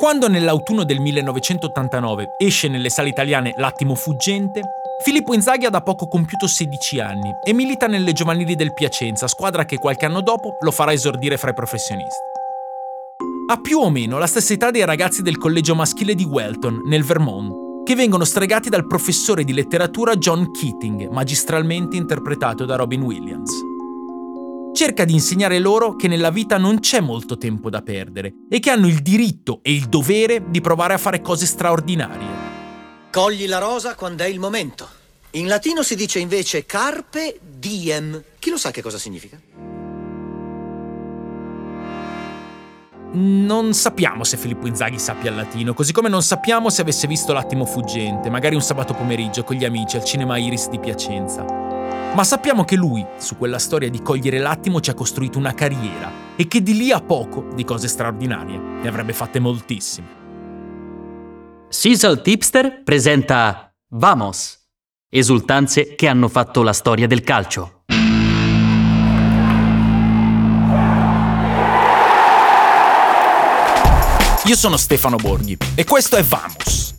Quando nell'autunno del 1989 esce nelle sale italiane L'attimo fuggente, Filippo Inzaghi ha da poco compiuto 16 anni e milita nelle giovanili del Piacenza, squadra che qualche anno dopo lo farà esordire fra i professionisti. Ha più o meno la stessa età dei ragazzi del collegio maschile di Welton, nel Vermont, che vengono stregati dal professore di letteratura John Keating, magistralmente interpretato da Robin Williams cerca di insegnare loro che nella vita non c'è molto tempo da perdere e che hanno il diritto e il dovere di provare a fare cose straordinarie. Cogli la rosa quando è il momento. In latino si dice invece carpe diem. Chi lo sa che cosa significa? Non sappiamo se Filippo Inzaghi sappia il latino, così come non sappiamo se avesse visto L'attimo fuggente, magari un sabato pomeriggio con gli amici al cinema Iris di Piacenza. Ma sappiamo che lui, su quella storia di cogliere l'attimo, ci ha costruito una carriera e che di lì a poco di cose straordinarie ne avrebbe fatte moltissime. Sisal Tipster presenta Vamos, esultanze che hanno fatto la storia del calcio. Io sono Stefano Borghi e questo è Vamos.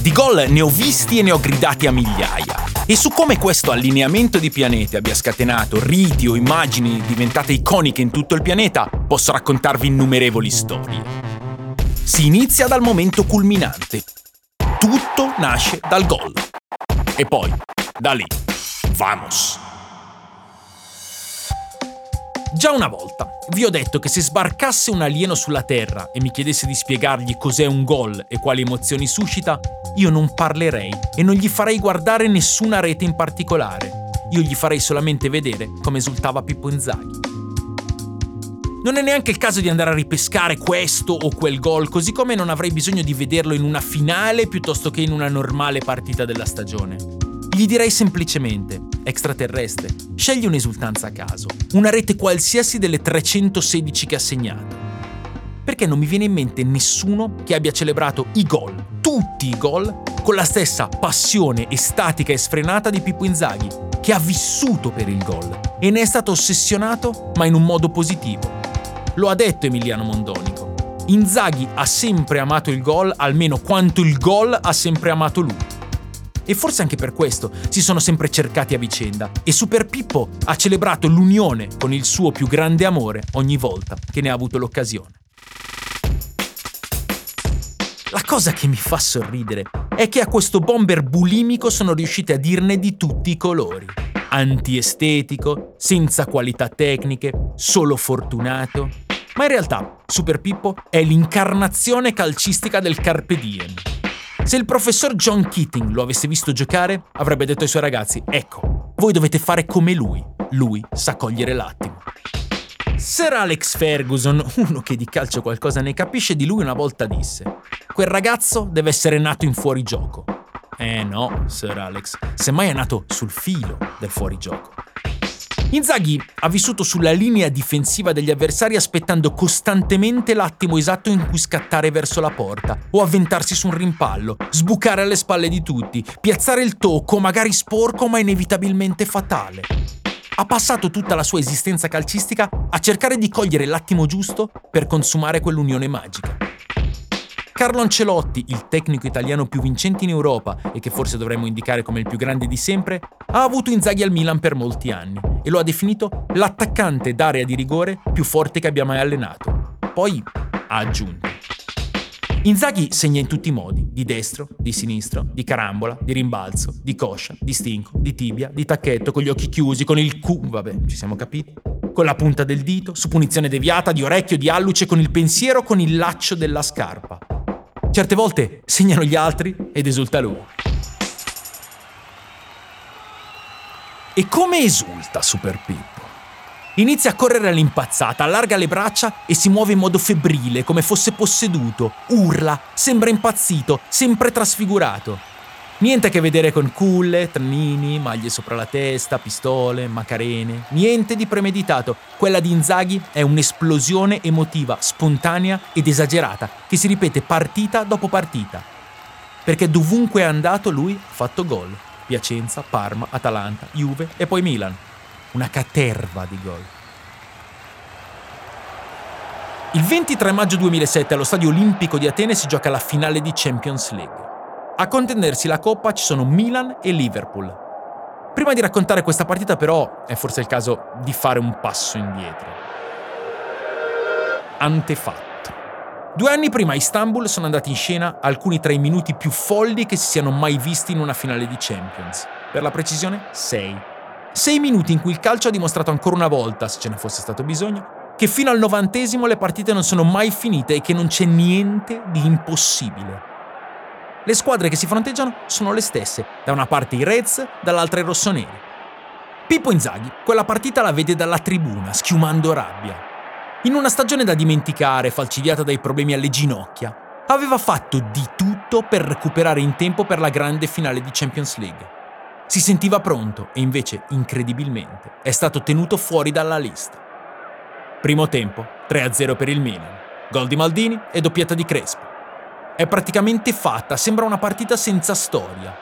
Di gol ne ho visti e ne ho gridati a migliaia e su come questo allineamento di pianeti abbia scatenato riti o immagini diventate iconiche in tutto il pianeta, posso raccontarvi innumerevoli storie. Si inizia dal momento culminante. Tutto nasce dal gol. E poi, da lì, vamos! Già una volta vi ho detto che se sbarcasse un alieno sulla Terra e mi chiedesse di spiegargli cos'è un gol e quali emozioni suscita, io non parlerei e non gli farei guardare nessuna rete in particolare. Io gli farei solamente vedere come esultava Pippo Inzaghi. Non è neanche il caso di andare a ripescare questo o quel gol, così come non avrei bisogno di vederlo in una finale piuttosto che in una normale partita della stagione. Gli direi semplicemente, extraterrestre, scegli un'esultanza a caso, una rete qualsiasi delle 316 che ha segnato. Perché non mi viene in mente nessuno che abbia celebrato i gol, tutti i gol, con la stessa passione estatica e sfrenata di Pippo Inzaghi, che ha vissuto per il gol e ne è stato ossessionato, ma in un modo positivo. Lo ha detto Emiliano Mondonico. Inzaghi ha sempre amato il gol almeno quanto il gol ha sempre amato lui. E forse anche per questo si sono sempre cercati a vicenda e Super Pippo ha celebrato l'unione con il suo più grande amore ogni volta che ne ha avuto l'occasione. La cosa che mi fa sorridere è che a questo bomber bulimico sono riusciti a dirne di tutti i colori. Antiestetico, senza qualità tecniche, solo fortunato. Ma in realtà Super Pippo è l'incarnazione calcistica del Carpe Diem. Se il professor John Keating lo avesse visto giocare, avrebbe detto ai suoi ragazzi, ecco, voi dovete fare come lui. Lui sa cogliere l'attimo. Sir Alex Ferguson, uno che di calcio qualcosa ne capisce, di lui una volta disse, quel ragazzo deve essere nato in fuorigioco. Eh no, Sir Alex, semmai è nato sul filo del fuorigioco. Inzaghi ha vissuto sulla linea difensiva degli avversari aspettando costantemente l'attimo esatto in cui scattare verso la porta o avventarsi su un rimpallo, sbucare alle spalle di tutti, piazzare il tocco, magari sporco ma inevitabilmente fatale. Ha passato tutta la sua esistenza calcistica a cercare di cogliere l'attimo giusto per consumare quell'unione magica. Carlo Ancelotti, il tecnico italiano più vincente in Europa e che forse dovremmo indicare come il più grande di sempre, ha avuto Inzaghi al Milan per molti anni e lo ha definito l'attaccante d'area di rigore più forte che abbia mai allenato. Poi ha aggiunto. Inzaghi segna in tutti i modi, di destro, di sinistro, di carambola, di rimbalzo, di coscia, di stinco, di tibia, di tacchetto, con gli occhi chiusi, con il cu, vabbè, ci siamo capiti, con la punta del dito, su punizione deviata, di orecchio, di alluce, con il pensiero, con il laccio della scarpa. Certe volte segnano gli altri ed esulta lui. E come esulta Super Pippo? Inizia a correre all'impazzata, allarga le braccia e si muove in modo febbrile, come fosse posseduto, urla, sembra impazzito, sempre trasfigurato. Niente a che vedere con culle, trannini, maglie sopra la testa, pistole, macarene, niente di premeditato. Quella di Inzaghi è un'esplosione emotiva, spontanea ed esagerata, che si ripete partita dopo partita. Perché dovunque è andato lui ha fatto gol. Piacenza, Parma, Atalanta, Juve e poi Milan. Una caterva di gol. Il 23 maggio 2007 allo Stadio Olimpico di Atene si gioca la finale di Champions League. A contendersi la coppa ci sono Milan e Liverpool. Prima di raccontare questa partita però è forse il caso di fare un passo indietro. Antefatto. Due anni prima a Istanbul sono andati in scena alcuni tra i minuti più folli che si siano mai visti in una finale di Champions. Per la precisione, sei. Sei minuti in cui il calcio ha dimostrato ancora una volta, se ce ne fosse stato bisogno, che fino al novantesimo le partite non sono mai finite e che non c'è niente di impossibile. Le squadre che si fronteggiano sono le stesse, da una parte i Reds, dall'altra i rossoneri. Pippo Inzaghi quella partita la vede dalla tribuna, schiumando rabbia. In una stagione da dimenticare, falcidiata dai problemi alle ginocchia, aveva fatto di tutto per recuperare in tempo per la grande finale di Champions League. Si sentiva pronto e invece, incredibilmente, è stato tenuto fuori dalla lista. Primo tempo, 3-0 per il Milan. Gol di Maldini e doppietta di Crespo. È praticamente fatta, sembra una partita senza storia.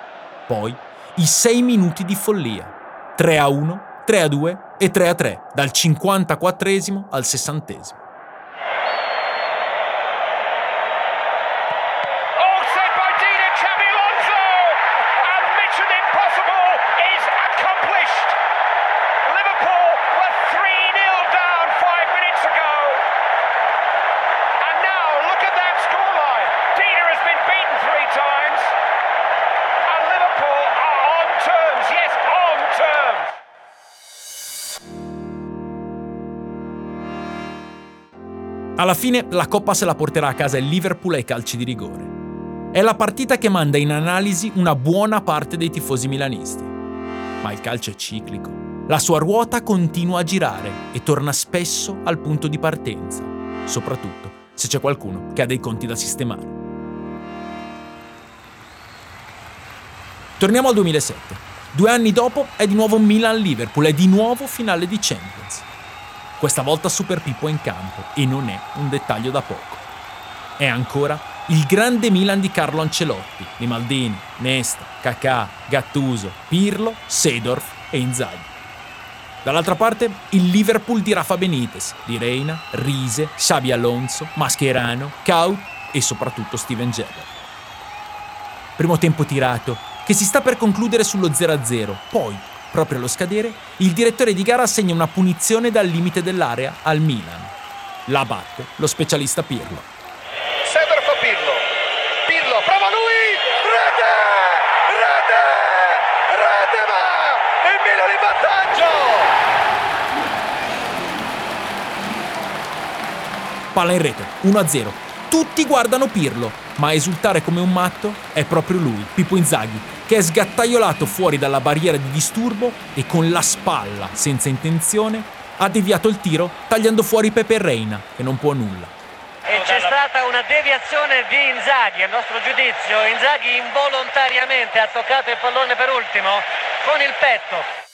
Poi, i 6 minuti di follia. 3-1, 3-2 e 3-3, dal 54 al 60 Alla fine la coppa se la porterà a casa il Liverpool ai calci di rigore. È la partita che manda in analisi una buona parte dei tifosi milanisti. Ma il calcio è ciclico. La sua ruota continua a girare e torna spesso al punto di partenza, soprattutto se c'è qualcuno che ha dei conti da sistemare. Torniamo al 2007. Due anni dopo è di nuovo Milan-Liverpool, è di nuovo finale di Champions. Questa volta Super Pippo è in campo e non è un dettaglio da poco. È ancora il grande Milan di Carlo Ancelotti, di Maldini, Nesta, Kakà, Gattuso, Pirlo, Sedorf e Inzaghi. Dall'altra parte il Liverpool di Rafa Benitez, di Reina, Rise, Xabi Alonso, Mascherano, Kaut e soprattutto Steven Gerrard. Primo tempo tirato, che si sta per concludere sullo 0-0, poi Proprio allo scadere, il direttore di gara assegna una punizione dal limite dell'area al Milan. La batte lo specialista Pirlo. Cedro fa Pirlo. Pirlo prova lui! Rete! Rete! Rete va! Il Milan in vantaggio! Palla in rete, 1-0. Tutti guardano Pirlo, ma a esultare come un matto è proprio lui, Pippo Inzaghi, che è sgattaiolato fuori dalla barriera di disturbo e con la spalla, senza intenzione, ha deviato il tiro tagliando fuori Pepe Reina, che non può nulla. E c'è stata una deviazione di Inzaghi, a nostro giudizio. Inzaghi involontariamente ha toccato il pallone per ultimo con il petto.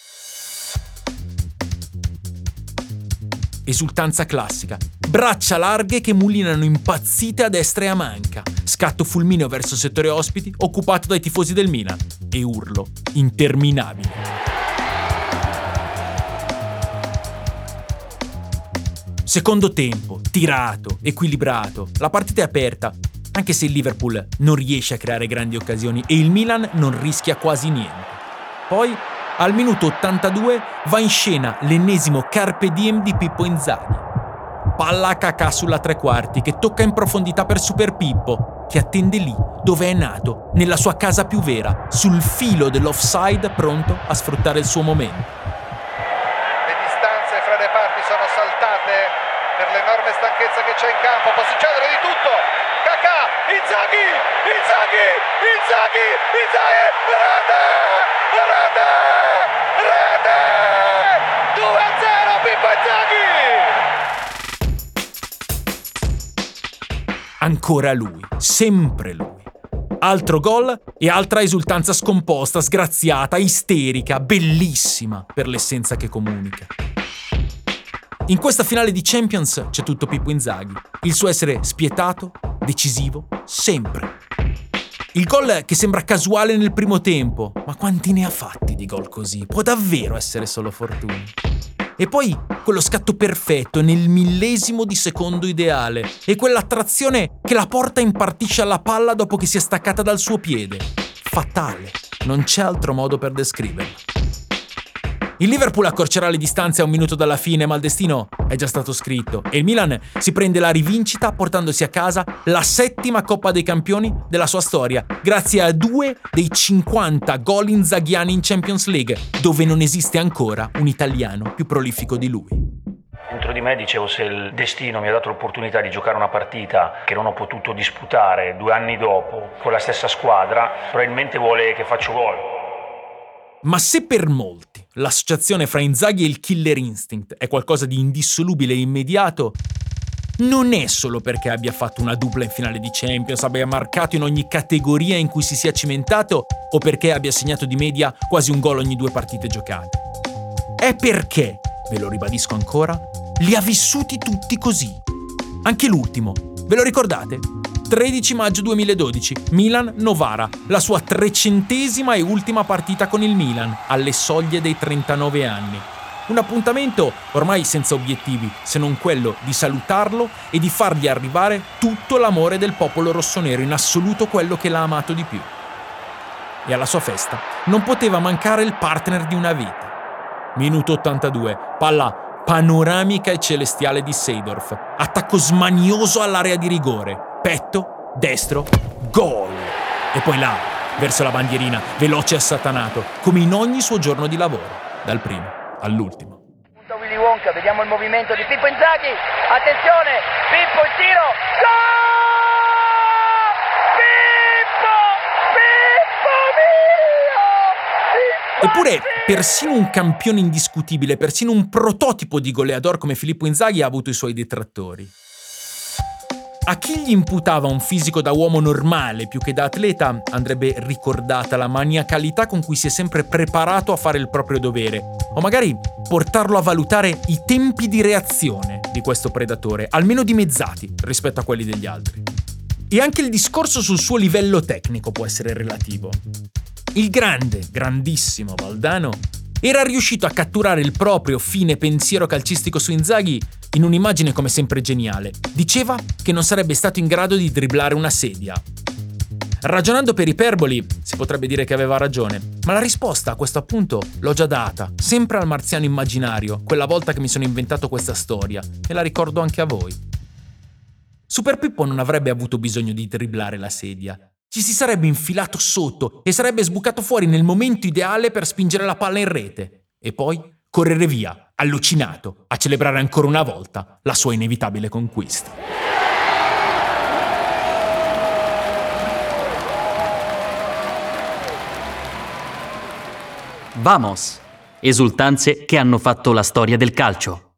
Esultanza classica. Braccia larghe che mulinano impazzite a destra e a manca. Scatto fulmineo verso il settore ospiti, occupato dai tifosi del Milan. E urlo interminabile. Secondo tempo, tirato, equilibrato. La partita è aperta, anche se il Liverpool non riesce a creare grandi occasioni e il Milan non rischia quasi niente. Poi al minuto 82 va in scena l'ennesimo carpe diem di Pippo Inzaghi. Palla a cacà sulla tre quarti che tocca in profondità per Super Pippo, che attende lì dove è nato, nella sua casa più vera, sul filo dell'offside pronto a sfruttare il suo momento. Le distanze fra le parti sono saltate per l'enorme stanchezza che c'è in campo, può succedere di tutto. Cacà, Inzaghi, Inzaghi, Inzaghi, Inzaghi, grande, grande! Ancora lui, sempre lui. Altro gol e altra esultanza scomposta, sgraziata, isterica, bellissima per l'essenza che comunica. In questa finale di Champions c'è tutto Pippo Inzaghi, il suo essere spietato, decisivo, sempre. Il gol che sembra casuale nel primo tempo, ma quanti ne ha fatti di gol così? Può davvero essere solo fortuna. E poi quello scatto perfetto nel millesimo di secondo ideale e quell'attrazione che la porta impartisce alla palla dopo che si è staccata dal suo piede. Fatale, non c'è altro modo per descriverla. Il Liverpool accorcerà le distanze a un minuto dalla fine, ma il destino è già stato scritto e il Milan si prende la rivincita portandosi a casa la settima Coppa dei Campioni della sua storia, grazie a due dei 50 gol inzaghiani in Champions League, dove non esiste ancora un italiano più prolifico di lui. Dentro di me dicevo se il destino mi ha dato l'opportunità di giocare una partita che non ho potuto disputare due anni dopo con la stessa squadra, probabilmente vuole che faccio gol. Ma se per molti l'associazione fra Inzaghi e il Killer Instinct è qualcosa di indissolubile e immediato, non è solo perché abbia fatto una dupla in finale di Champions, abbia marcato in ogni categoria in cui si sia cimentato o perché abbia segnato di media quasi un gol ogni due partite giocate. È perché, ve lo ribadisco ancora, li ha vissuti tutti così. Anche l'ultimo, ve lo ricordate? 13 maggio 2012, Milan-Novara, la sua trecentesima e ultima partita con il Milan, alle soglie dei 39 anni. Un appuntamento ormai senza obiettivi, se non quello di salutarlo e di fargli arrivare tutto l'amore del popolo rossonero, in assoluto quello che l'ha amato di più. E alla sua festa non poteva mancare il partner di una vita. Minuto 82, palla panoramica e celestiale di Seidorf, attacco smanioso all'area di rigore, petto, destro, gol. E poi là, verso la bandierina, veloce e assatanato, come in ogni suo giorno di lavoro, dal primo all'ultimo. Willy Wonka, vediamo il movimento di Pippo Inzaghi. Attenzione, Pippo il tiro. Gol! Eppure, persino un campione indiscutibile, persino un prototipo di goleador come Filippo Inzaghi ha avuto i suoi detrattori. A chi gli imputava un fisico da uomo normale più che da atleta andrebbe ricordata la maniacalità con cui si è sempre preparato a fare il proprio dovere, o magari portarlo a valutare i tempi di reazione di questo predatore, almeno dimezzati rispetto a quelli degli altri. E anche il discorso sul suo livello tecnico può essere relativo. Il grande, grandissimo Valdano era riuscito a catturare il proprio fine pensiero calcistico su Inzaghi in un'immagine come sempre geniale. Diceva che non sarebbe stato in grado di dribblare una sedia. Ragionando per iperboli, si potrebbe dire che aveva ragione, ma la risposta a questo appunto l'ho già data, sempre al marziano immaginario, quella volta che mi sono inventato questa storia, e la ricordo anche a voi. Super Pippo non avrebbe avuto bisogno di dribblare la sedia. Ci si sarebbe infilato sotto e sarebbe sbucato fuori nel momento ideale per spingere la palla in rete. E poi correre via, allucinato, a celebrare ancora una volta la sua inevitabile conquista. Vamos! Esultanze che hanno fatto la storia del calcio.